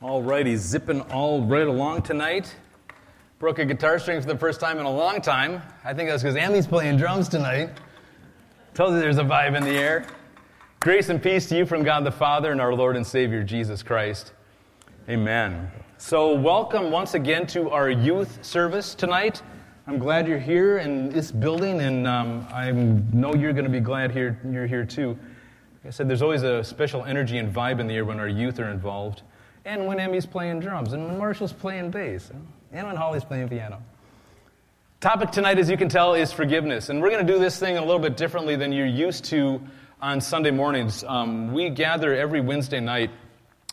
Alrighty, zipping all right along tonight. Broke a guitar string for the first time in a long time. I think that's because Emmy's playing drums tonight. Tells you there's a vibe in the air. Grace and peace to you from God the Father and our Lord and Savior Jesus Christ. Amen. So, welcome once again to our youth service tonight. I'm glad you're here in this building, and um, I know you're going to be glad here, you're here too. Like I said, there's always a special energy and vibe in the air when our youth are involved, and when Emmy's playing drums, and when Marshall's playing bass, and when Holly's playing piano. Topic tonight, as you can tell, is forgiveness, and we're going to do this thing a little bit differently than you're used to on Sunday mornings. Um, we gather every Wednesday night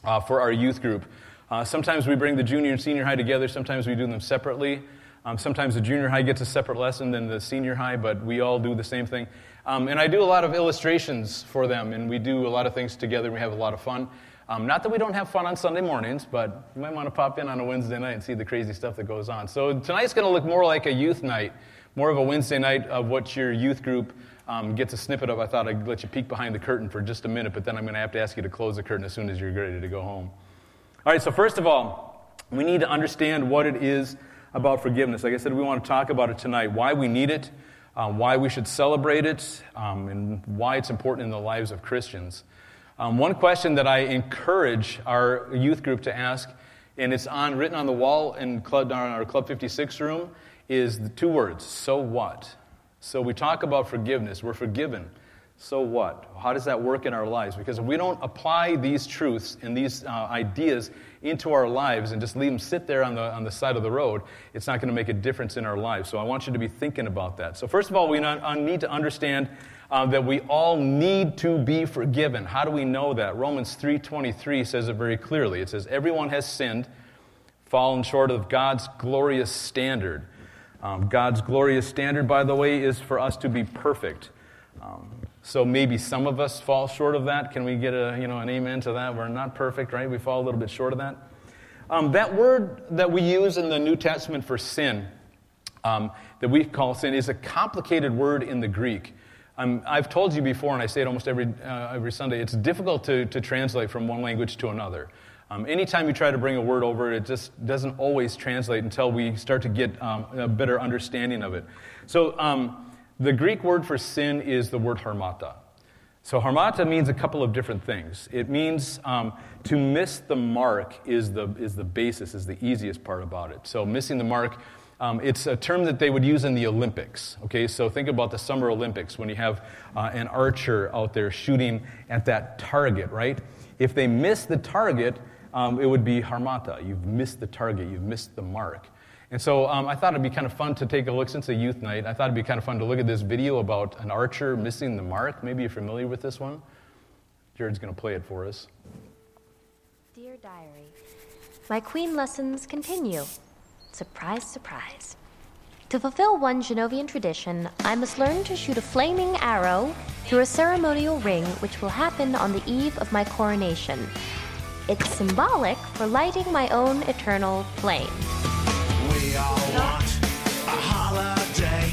uh, for our youth group. Uh, sometimes we bring the junior and senior high together, sometimes we do them separately. Um, sometimes the junior high gets a separate lesson than the senior high, but we all do the same thing. Um, and I do a lot of illustrations for them, and we do a lot of things together. and We have a lot of fun. Um, not that we don't have fun on Sunday mornings, but you might want to pop in on a Wednesday night and see the crazy stuff that goes on. So tonight's going to look more like a youth night, more of a Wednesday night of what your youth group um, gets a snippet of. I thought I'd let you peek behind the curtain for just a minute, but then I'm going to have to ask you to close the curtain as soon as you're ready to go home. All right, so first of all, we need to understand what it is about forgiveness. Like I said, we want to talk about it tonight why we need it, um, why we should celebrate it, um, and why it's important in the lives of Christians. Um, one question that I encourage our youth group to ask, and it's on, written on the wall in club, in our Club 56 room, is the two words so what? So we talk about forgiveness. We're forgiven. So what? How does that work in our lives? Because if we don't apply these truths and these uh, ideas into our lives and just leave them sit there on the, on the side of the road, it's not going to make a difference in our lives. So I want you to be thinking about that. So, first of all, we uh, need to understand uh, that we all need to be forgiven. How do we know that? Romans 3:23 says it very clearly. It says, "Everyone has sinned, fallen short of God's glorious standard." Um, God's glorious standard, by the way, is for us to be perfect. Um, so maybe some of us fall short of that. Can we get a, you know, an amen to that? We're not perfect, right? We fall a little bit short of that. Um, that word that we use in the New Testament for sin, um, that we call sin, is a complicated word in the Greek. Um, I've told you before, and I say it almost every, uh, every Sunday, it's difficult to, to translate from one language to another. Um, anytime you try to bring a word over, it just doesn't always translate until we start to get um, a better understanding of it. So, um, the Greek word for sin is the word harmata. So, harmata means a couple of different things. It means um, to miss the mark is the, is the basis, is the easiest part about it. So, missing the mark, um, it's a term that they would use in the Olympics. Okay, so think about the Summer Olympics when you have uh, an archer out there shooting at that target, right? If they miss the target, um, it would be harmata. You've missed the target, you've missed the mark. And so um, I thought it'd be kind of fun to take a look since a youth night. I thought it'd be kind of fun to look at this video about an archer missing the mark. Maybe you're familiar with this one. Jared's going to play it for us. Dear Diary, my queen lessons continue. Surprise, surprise. To fulfill one Genovian tradition, I must learn to shoot a flaming arrow through a ceremonial ring which will happen on the eve of my coronation. It's symbolic for lighting my own eternal flame we all want a holiday.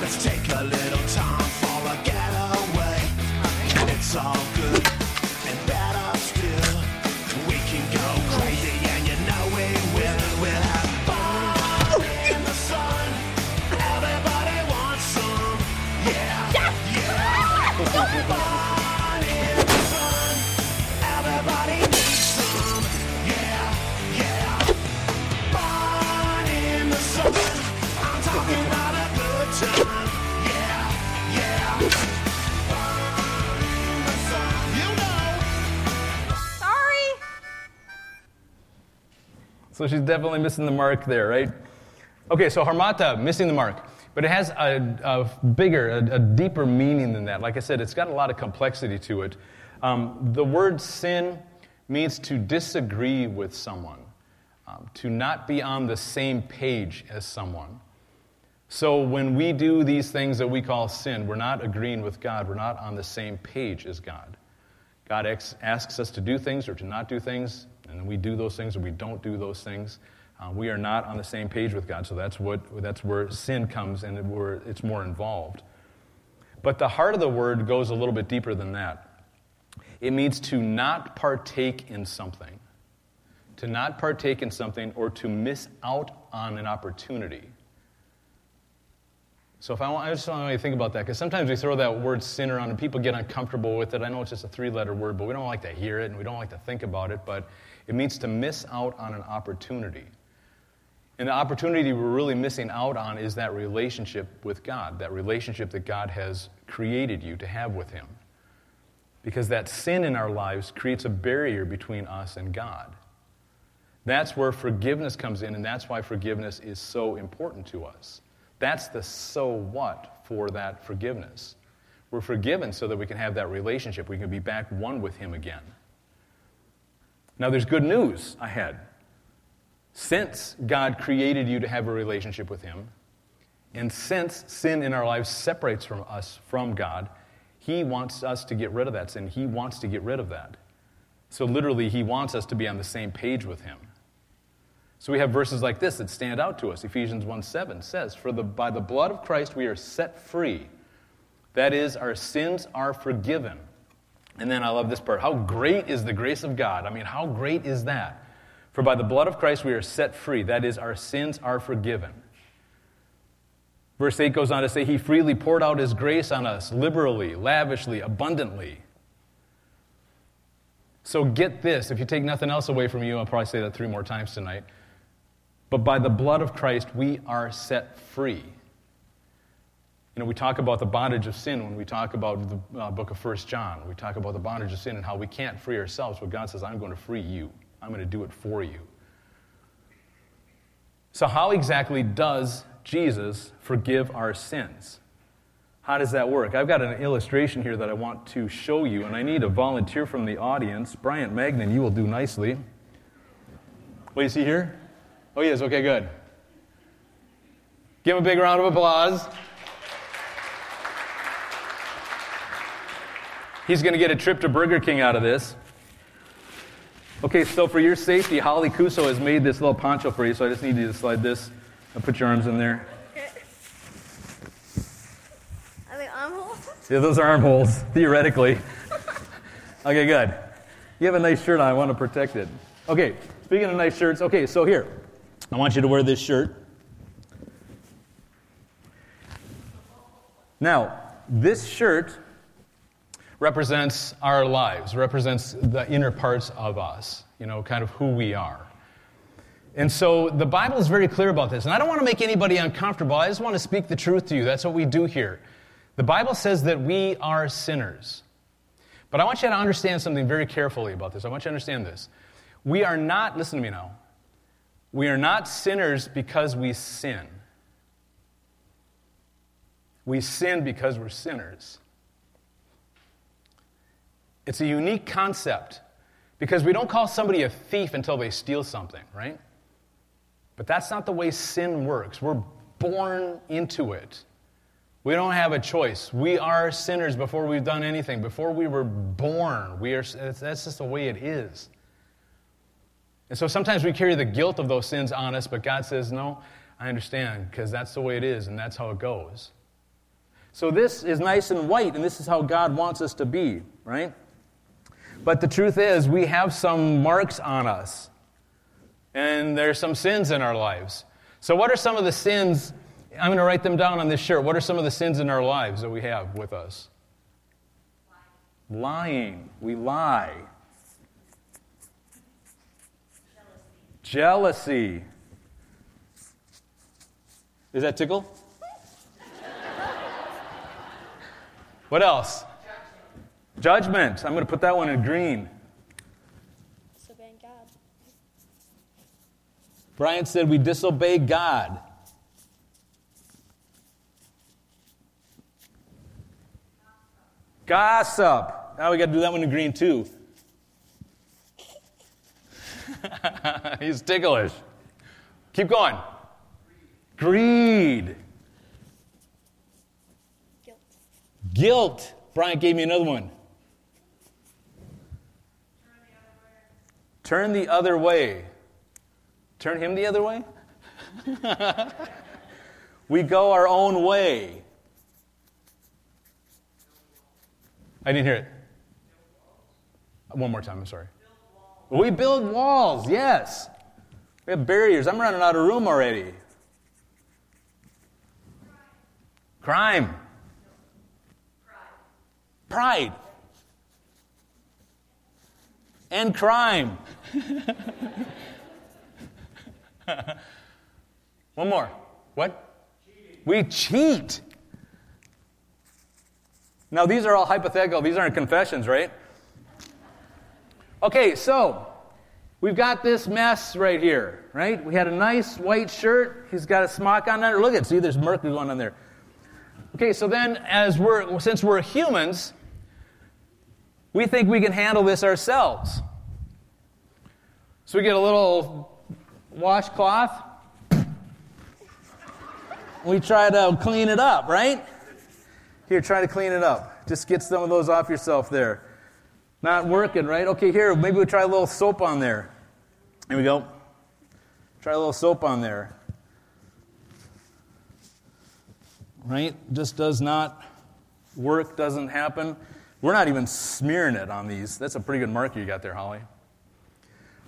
Let's take a little time for a getaway. It's all So she's definitely missing the mark there, right? Okay, so harmata, missing the mark. But it has a, a bigger, a, a, deeper meaning than that. Like I said, it's got a lot of complexity to it. Um, the word sin means to disagree with someone, um, to not be on the same page as someone. So when we do these things that we call sin, we're not agreeing with God. We're not on the same page as God. God asks us to do things or to not do things, and we do those things or we don't do those things. Uh, we are not on the same page with God, so that's, what, that's where sin comes and it, it's more involved. But the heart of the word goes a little bit deeper than that. It means to not partake in something, to not partake in something or to miss out on an opportunity. So if I, want, I just want you to think about that because sometimes we throw that word sin around and people get uncomfortable with it. I know it's just a three-letter word, but we don't like to hear it and we don't like to think about it. But it means to miss out on an opportunity. And the opportunity we're really missing out on is that relationship with God, that relationship that God has created you to have with Him. Because that sin in our lives creates a barrier between us and God. That's where forgiveness comes in, and that's why forgiveness is so important to us. That's the so what for that forgiveness. We're forgiven so that we can have that relationship. We can be back one with Him again. Now, there's good news ahead. Since God created you to have a relationship with Him, and since sin in our lives separates from us from God, He wants us to get rid of that sin. He wants to get rid of that. So, literally, He wants us to be on the same page with Him. So, we have verses like this that stand out to us. Ephesians 1 7 says, For the, by the blood of Christ we are set free. That is, our sins are forgiven. And then I love this part. How great is the grace of God? I mean, how great is that? For by the blood of Christ we are set free. That is, our sins are forgiven. Verse 8 goes on to say, He freely poured out His grace on us, liberally, lavishly, abundantly. So get this. If you take nothing else away from you, I'll probably say that three more times tonight. But by the blood of Christ, we are set free. You know, we talk about the bondage of sin when we talk about the uh, book of First John. We talk about the bondage of sin and how we can't free ourselves, but God says, I'm going to free you. I'm going to do it for you. So, how exactly does Jesus forgive our sins? How does that work? I've got an illustration here that I want to show you, and I need a volunteer from the audience. Bryant Magnan, you will do nicely. What do you see here? Oh, yes, okay, good. Give him a big round of applause. He's going to get a trip to Burger King out of this. Okay, so for your safety, Holly Kuso has made this little poncho for you, so I just need you to slide this and put your arms in there. Are they armholes? Yeah, those are armholes, theoretically. okay, good. You have a nice shirt on, I want to protect it. Okay, speaking of nice shirts, okay, so here, I want you to wear this shirt. Now, this shirt represents our lives, represents the inner parts of us, you know, kind of who we are. And so the Bible is very clear about this. And I don't want to make anybody uncomfortable. I just want to speak the truth to you. That's what we do here. The Bible says that we are sinners. But I want you to understand something very carefully about this. I want you to understand this. We are not, listen to me now, we are not sinners because we sin. We sin because we're sinners. It's a unique concept because we don't call somebody a thief until they steal something, right? But that's not the way sin works. We're born into it. We don't have a choice. We are sinners before we've done anything. Before we were born, we are, that's just the way it is. And so sometimes we carry the guilt of those sins on us, but God says, No, I understand, because that's the way it is, and that's how it goes. So this is nice and white, and this is how God wants us to be, right? But the truth is, we have some marks on us, and there's some sins in our lives. So, what are some of the sins? I'm going to write them down on this shirt. What are some of the sins in our lives that we have with us? Lying. Lying. We lie. Jealousy. Jealousy. Is that tickle? what else? Judgment. I'm going to put that one in green. Disobeying God. Brian said we disobey God. Gossip. Now we got to do that one in green too. He's ticklish. Keep going. Greed. Guilt. Guilt. Brian gave me another one. Turn the other way. Turn him the other way? we go our own way. I didn't hear it. One more time, I'm sorry. We build walls, yes. We have barriers. I'm running out of room already. Crime. Pride. And crime. One more. What? We cheat. Now, these are all hypothetical. These aren't confessions, right? Okay, so we've got this mess right here, right? We had a nice white shirt. He's got a smock on there. Look at, see, there's mercury going on there. Okay, so then, as we're since we're humans, we think we can handle this ourselves. So we get a little washcloth. We try to clean it up, right? Here, try to clean it up. Just get some of those off yourself there. Not working, right? Okay, here, maybe we try a little soap on there. Here we go. Try a little soap on there. Right? Just does not work, doesn't happen. We're not even smearing it on these. That's a pretty good marker you got there, Holly.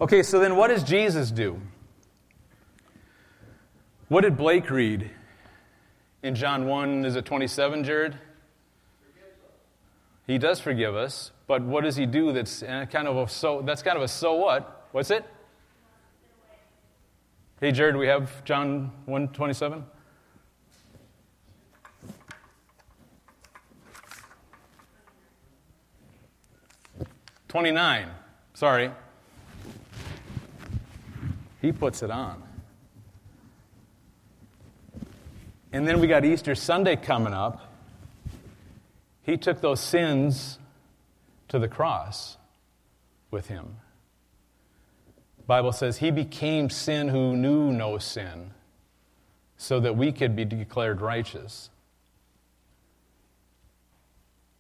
Okay, so then what does Jesus do? What did Blake read in John 1? Is it 27, Jared? He does forgive us, but what does he do that's uh, kind of a so that's kind of a so what? What's it? Hey Jared, we have John 127? Twenty-nine. Sorry. He puts it on. And then we got Easter Sunday coming up. He took those sins to the cross with him. The Bible says he became sin who knew no sin so that we could be declared righteous.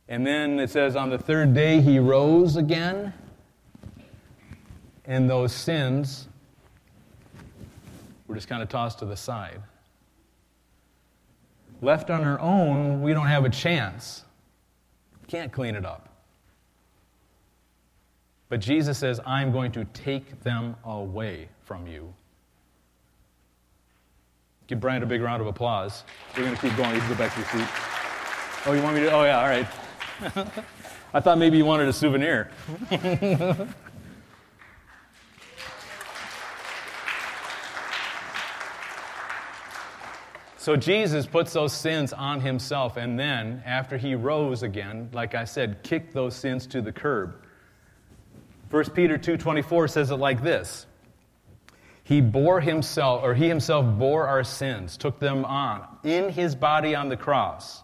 And then it says on the third day he rose again, and those sins were just kind of tossed to the side. Left on our own, we don't have a chance. Can't clean it up. But Jesus says, I'm going to take them away from you. Give Brian a big round of applause. We're going to keep going. You can go back to your seat. Oh, you want me to? Oh, yeah, all right. I thought maybe you wanted a souvenir. So Jesus puts those sins on himself, and then, after he rose again, like I said, kicked those sins to the curb. 1 Peter 2:24 says it like this. He bore himself, or he himself bore our sins, took them on in his body on the cross,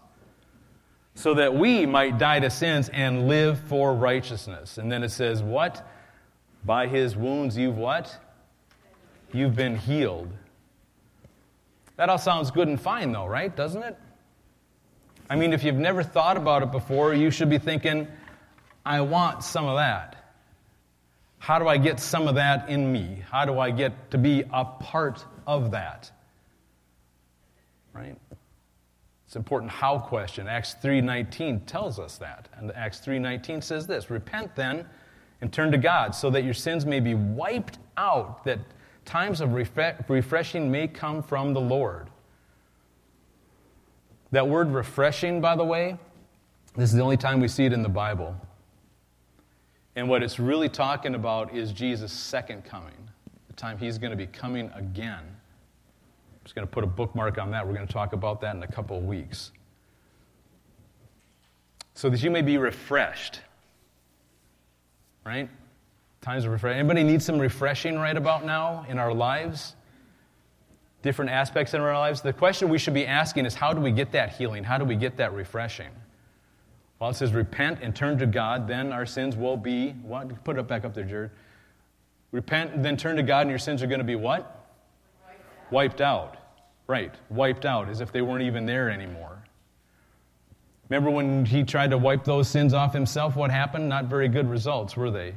so that we might die to sins and live for righteousness. And then it says, What? By his wounds you've what? You've been healed. That all sounds good and fine, though, right? Doesn't it? I mean, if you've never thought about it before, you should be thinking, I want some of that. How do I get some of that in me? How do I get to be a part of that? Right? It's an important how question. Acts 3:19 tells us that. And Acts 3:19 says this, "Repent then and turn to God so that your sins may be wiped out that times of refreshing may come from the Lord. That word refreshing, by the way, this is the only time we see it in the Bible. And what it's really talking about is Jesus' second coming, the time he's going to be coming again. I'm just going to put a bookmark on that. We're going to talk about that in a couple of weeks. So that you may be refreshed. Right? Times of refreshing. Anybody need some refreshing right about now in our lives? Different aspects in our lives? The question we should be asking is how do we get that healing? How do we get that refreshing? Well, it says, repent and turn to God, then our sins will be what? Put it back up there, Jared. Repent, and then turn to God, and your sins are going to be what? Wiped out. Right, wiped out, as if they weren't even there anymore. Remember when he tried to wipe those sins off himself? What happened? Not very good results, were they?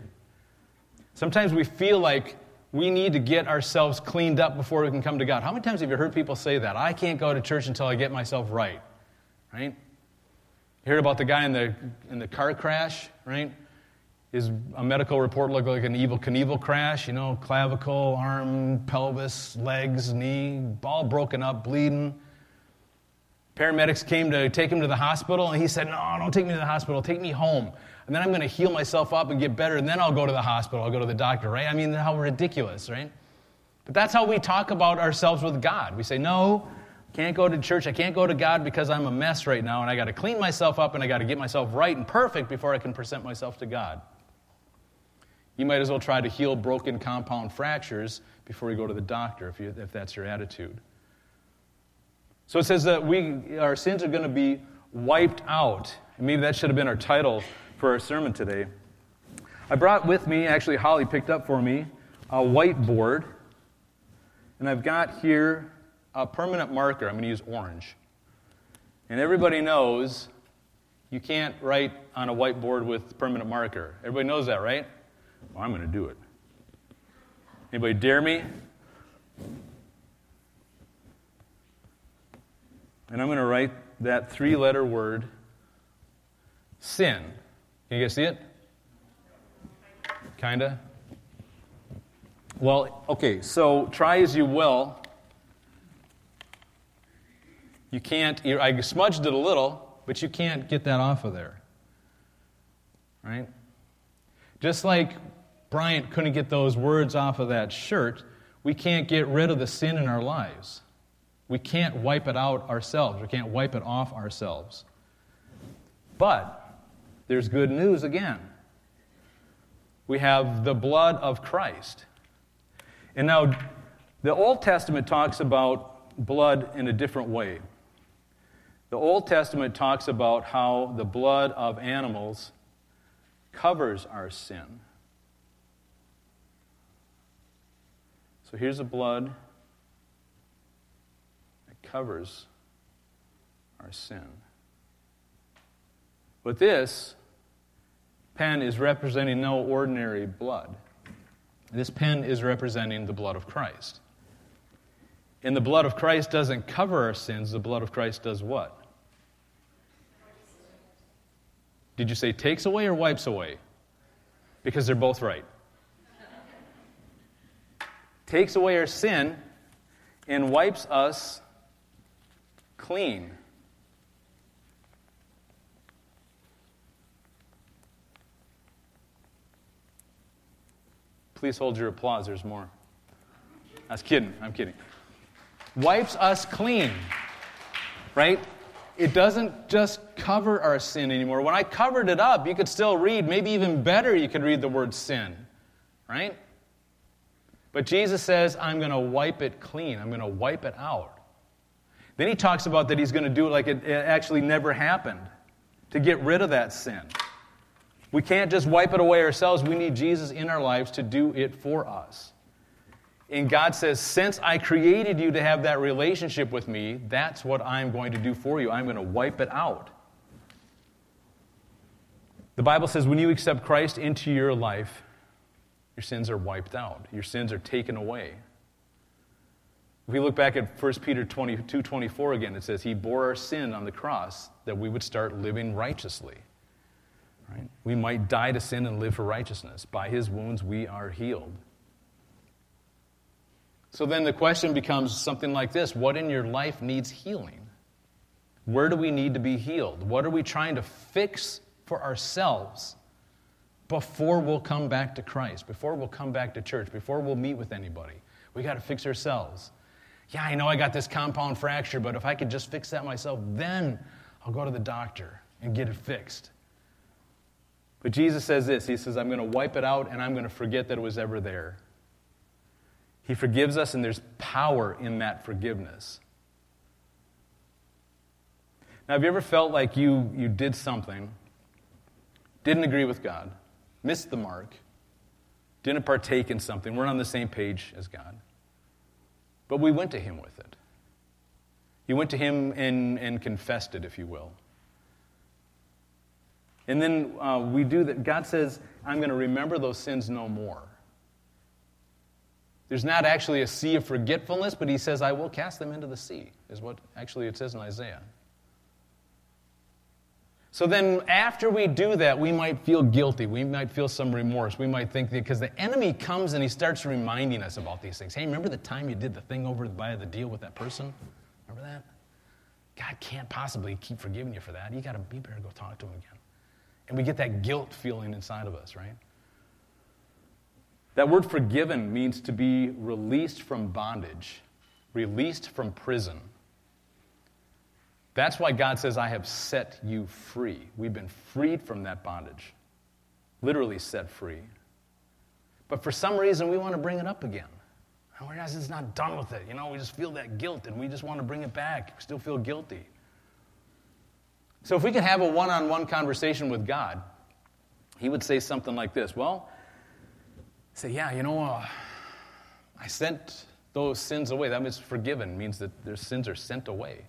Sometimes we feel like we need to get ourselves cleaned up before we can come to God. How many times have you heard people say that? I can't go to church until I get myself right. Right? You heard about the guy in the, in the car crash, right? His a medical report looked like an Evel Knievel crash, you know, clavicle, arm, pelvis, legs, knee, all broken up, bleeding. Paramedics came to take him to the hospital, and he said, No, don't take me to the hospital, take me home. And then I'm going to heal myself up and get better, and then I'll go to the hospital, I'll go to the doctor, right? I mean, how ridiculous, right? But that's how we talk about ourselves with God. We say, No, can't go to church, I can't go to God because I'm a mess right now, and I got to clean myself up and I got to get myself right and perfect before I can present myself to God. You might as well try to heal broken compound fractures before you go to the doctor if, you, if that's your attitude. So it says that we, our sins are going to be wiped out. Maybe that should have been our title for our sermon today. I brought with me, actually, Holly picked up for me, a whiteboard. And I've got here a permanent marker. I'm going to use orange. And everybody knows you can't write on a whiteboard with permanent marker. Everybody knows that, right? Well, I'm going to do it. Anybody dare me? And I'm going to write that three letter word, sin. Can you guys see it? Kinda? Well, okay, so try as you will. You can't, I smudged it a little, but you can't get that off of there. Right? Just like Bryant couldn't get those words off of that shirt, we can't get rid of the sin in our lives. We can't wipe it out ourselves. We can't wipe it off ourselves. But there's good news again. We have the blood of Christ. And now, the Old Testament talks about blood in a different way. The Old Testament talks about how the blood of animals covers our sin. So here's the blood that covers our sin. But this pen is representing no ordinary blood. This pen is representing the blood of Christ. And the blood of Christ doesn't cover our sins, the blood of Christ does what? Did you say takes away or wipes away? Because they're both right. takes away our sin and wipes us clean. Please hold your applause, there's more. I was kidding, I'm kidding. Wipes us clean, right? it doesn't just cover our sin anymore. When I covered it up, you could still read, maybe even better, you could read the word sin, right? But Jesus says, I'm going to wipe it clean, I'm going to wipe it out. Then he talks about that he's going to do it like it, actually never happened to get rid of that sin. We can't just wipe it away ourselves. We need Jesus in our lives to do it for us. And God says, Since I created you to have that relationship with me, that's what I'm going to do for you. I'm going to wipe it out. The Bible says, when you accept Christ into your life, your sins are wiped out, your sins are taken away. If we look back at 1 Peter 22 24 again, it says, He bore our sin on the cross that we would start living righteously. Right? We might die to sin and live for righteousness. By His wounds, we are healed. So then the question becomes something like this What in your life needs healing? Where do we need to be healed? What are we trying to fix for ourselves before we'll come back to Christ, before we'll come back to church, before we'll meet with anybody? We got to fix ourselves. Yeah, I know I got this compound fracture, but if I could just fix that myself, then I'll go to the doctor and get it fixed. But Jesus says this He says, I'm going to wipe it out and I'm going to forget that it was ever there. He forgives us, and there's power in that forgiveness. Now, have you ever felt like you, you did something, didn't agree with God, missed the mark, didn't partake in something, weren't on the same page as God, but we went to Him with it? You went to Him and, and confessed it, if you will. And then uh, we do that. God says, I'm going to remember those sins no more. There's not actually a sea of forgetfulness, but he says, I will cast them into the sea, is what actually it says in Isaiah. So then, after we do that, we might feel guilty. We might feel some remorse. We might think because the enemy comes and he starts reminding us about these things. Hey, remember the time you did the thing over by the deal with that person? Remember that? God can't possibly keep forgiving you for that. You got to be better go talk to him again. And we get that guilt feeling inside of us, right? That word forgiven means to be released from bondage, released from prison. That's why God says, I have set you free. We've been freed from that bondage, literally set free. But for some reason, we want to bring it up again. And we're just not done with it. You know, we just feel that guilt and we just want to bring it back. We still feel guilty. So if we could have a one on one conversation with God, He would say something like this Well, say, yeah, you know, uh, I sent those sins away. That means forgiven, means that their sins are sent away.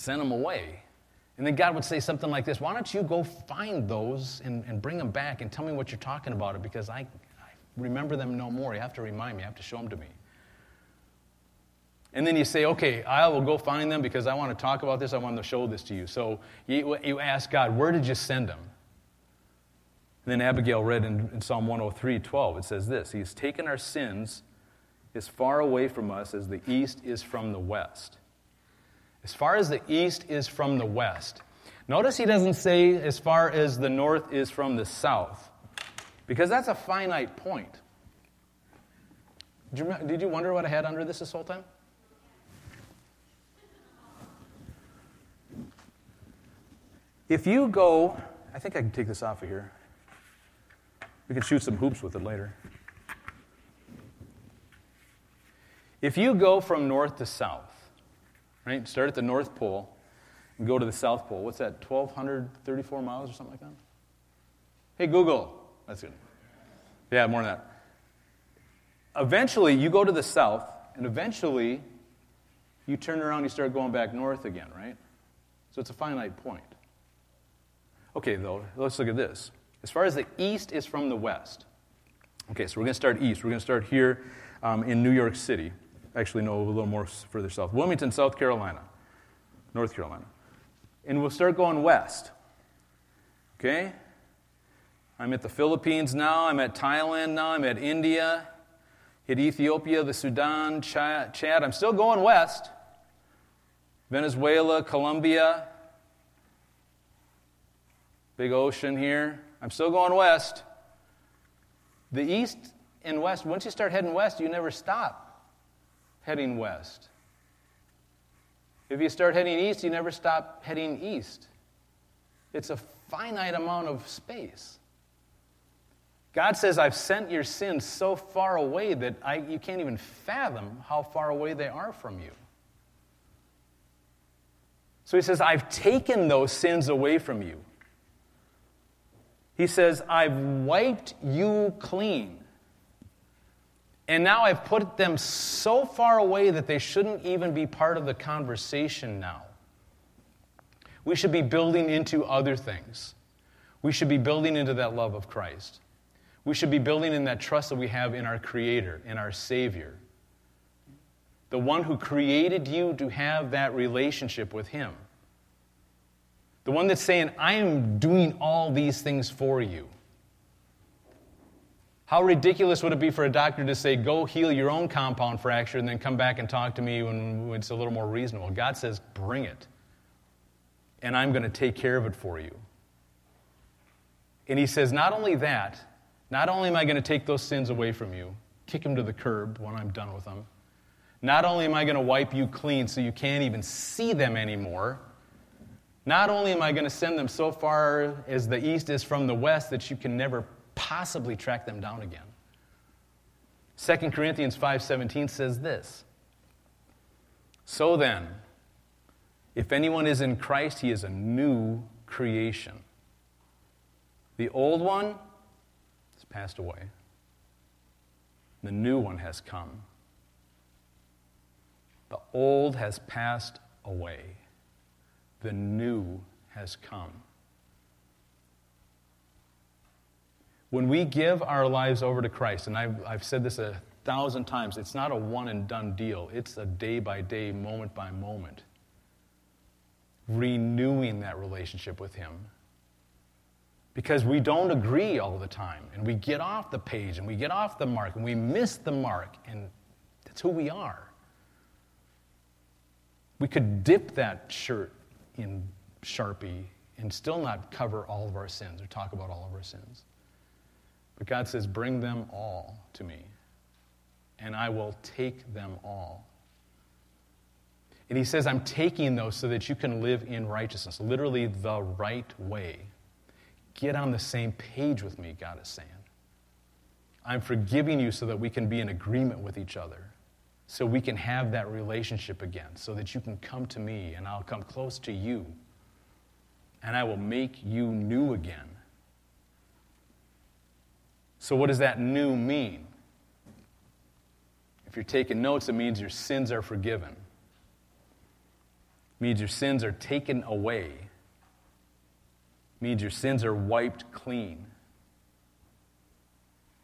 Sent them away. And then God would say something like this Why don't you go find those and, and bring them back and tell me what you're talking about because I, I remember them no more. You have to remind me, you have to show them to me. And then you say, okay, I will go find them because I want to talk about this. I want to show this to you. So you, you ask God, where did you send them? And then Abigail read in, in Psalm 103 12, it says this He's taken our sins as far away from us as the east is from the west as far as the east is from the west. Notice he doesn't say as far as the north is from the south, because that's a finite point. Did you, wonder what I had under this this whole time? If you go, I think I can take this off of here. We can shoot some hoops with it later. If you go from north to south, right? Start at the North Pole and go to the South Pole. What's that, 1,234 miles or something like that? Hey, Google. That's good. Yeah, more than that. Eventually, you go to the south, and eventually, you turn around you start going back north again, right? So it's a finite point. Okay, though, let's look at this. As far as the east is from the west. Okay, so we're going to start east. We're going to start here um, in New York City actually know a little more further south. Wilmington, South Carolina, North Carolina. And we'll start going west. Okay? I'm at the Philippines now, I'm at Thailand now, I'm at India, hit Ethiopia, the Sudan, Chad. I'm still going west. Venezuela, Colombia, big ocean here. I'm still going west. The east and west, once you start heading west, you never stop heading west. If you start heading east, you never stop heading east. It's a finite amount of space. God says, I've sent your sins so far away that I, you can't even fathom how far away they are from you. So he says, I've taken those sins away from you. He says, I've wiped you clean. And now I've put them so far away that they shouldn't even be part of the conversation now. We should be building into other things. We should be building into that love of Christ. We should be building in that trust that we have in our Creator, in our Savior. The one who created you to have that relationship with Him. The one that's saying, I am doing all these things for you. How ridiculous would it be for a doctor to say, go heal your own compound fracture and then come back and talk to me when it's a little more reasonable? God says, bring it. And I'm going to take care of it for you. And he says, not only that, not only am I going to take those sins away from you, kick them to the curb when I'm done with them, not only am I going to wipe you clean so you can't even see them anymore, not only am I going to send them so far as the east is from the west that you can never possibly track them down again. 2 Corinthians 5:17 says this. So then, if anyone is in Christ, he is a new creation. The old one has passed away. The new one has come. The old has passed away. The new has come. When we give our lives over to Christ, and I've, I've said this a thousand times, it's not a one and done deal, it's a day by day, moment by moment. renewing that relationship with Him. Because we don't agree all the time, and we get off the page, and we get off the mark, and we miss the mark, and that's who we are. We could dip that shirt in Sharpie and still not cover all of our sins or talk about all of our sins. But God says, Bring them all to me, and I will take them all. And He says, I'm taking those so that you can live in righteousness, literally the right way. Get on the same page with me, God is saying. I'm forgiving you so that we can be in agreement with each other, so we can have that relationship again, so that you can come to me and I'll come close to you, and I will make you new again. So, what does that new mean? If you're taking notes, it means your sins are forgiven. It means your sins are taken away. It means your sins are wiped clean.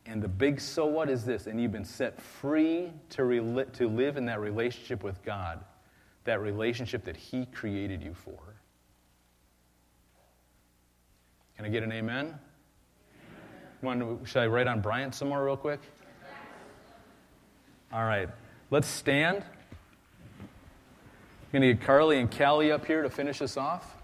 And the big so what is this? And you've been set free to, to live in that relationship with God, that relationship that He created you for. Can I get an amen? Want should I write on Bryant some more, real quick? All right, let's stand. I'm going to get Carly and Callie up here to finish us off.